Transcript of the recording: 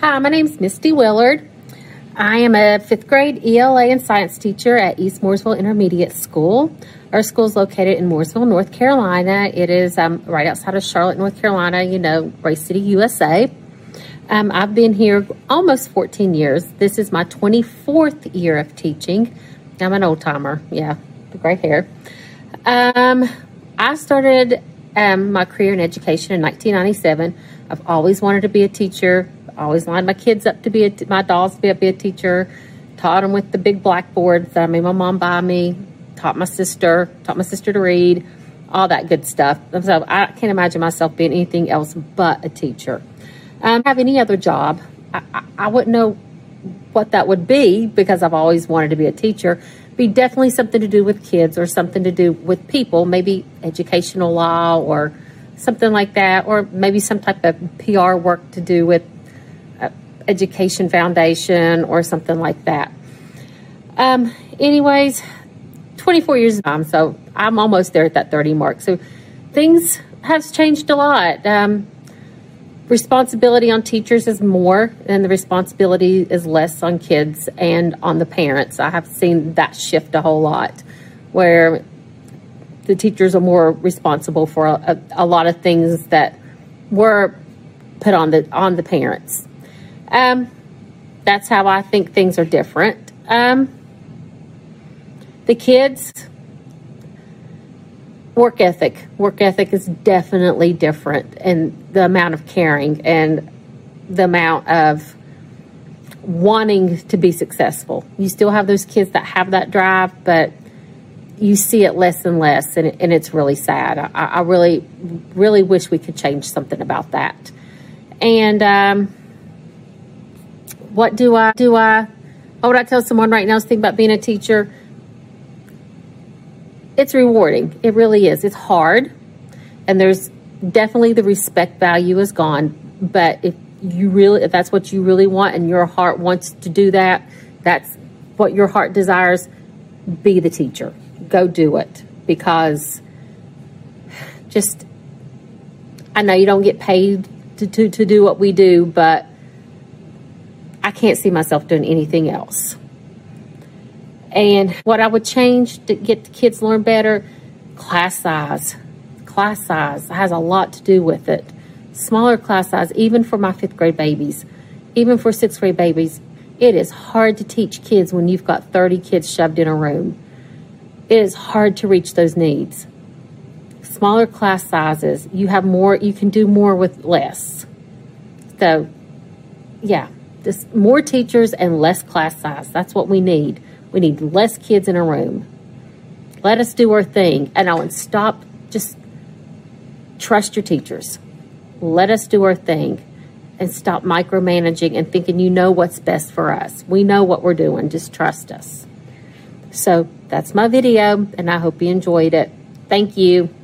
Hi, my name is Misty Willard. I am a fifth grade ELA and science teacher at East Mooresville Intermediate School. Our school is located in Mooresville, North Carolina. It is um, right outside of Charlotte, North Carolina, you know, Race City, USA. Um, I've been here almost 14 years. This is my 24th year of teaching. I'm an old timer, yeah, gray hair. Um, I started um, my career in education in 1997. I've always wanted to be a teacher always lined my kids up to be a, my dolls to be be a teacher. Taught them with the big blackboards that I made my mom buy me. Taught my sister. Taught my sister to read. All that good stuff. So I can't imagine myself being anything else but a teacher. Um, have any other job, I, I, I wouldn't know what that would be because I've always wanted to be a teacher. Be definitely something to do with kids or something to do with people, maybe educational law or something like that, or maybe some type of PR work to do with Education Foundation or something like that. Um, anyways, 24 years time, so I'm almost there at that 30 mark. So things have changed a lot. Um, responsibility on teachers is more, and the responsibility is less on kids and on the parents. I have seen that shift a whole lot, where the teachers are more responsible for a, a, a lot of things that were put on the on the parents. Um, that's how I think things are different. Um, the kids, work ethic. Work ethic is definitely different, and the amount of caring and the amount of wanting to be successful. You still have those kids that have that drive, but you see it less and less, and, and it's really sad. I, I, really, really wish we could change something about that. And um, what do I do? I oh, what would I tell someone right now is think about being a teacher? It's rewarding. It really is. It's hard, and there's definitely the respect value is gone. But if you really, if that's what you really want, and your heart wants to do that, that's what your heart desires. Be the teacher. Go do it because just I know you don't get paid to, to, to do what we do, but I can't see myself doing anything else. And what I would change to get the kids learn better, class size. Class size has a lot to do with it. Smaller class size, even for my fifth grade babies, even for sixth grade babies, it is hard to teach kids when you've got 30 kids shoved in a room. It is hard to reach those needs. Smaller class sizes, you have more, you can do more with less. So, yeah, just more teachers and less class size. That's what we need. We need less kids in a room. Let us do our thing. And I would stop, just trust your teachers. Let us do our thing and stop micromanaging and thinking you know what's best for us. We know what we're doing. Just trust us. So that's my video, and I hope you enjoyed it. Thank you.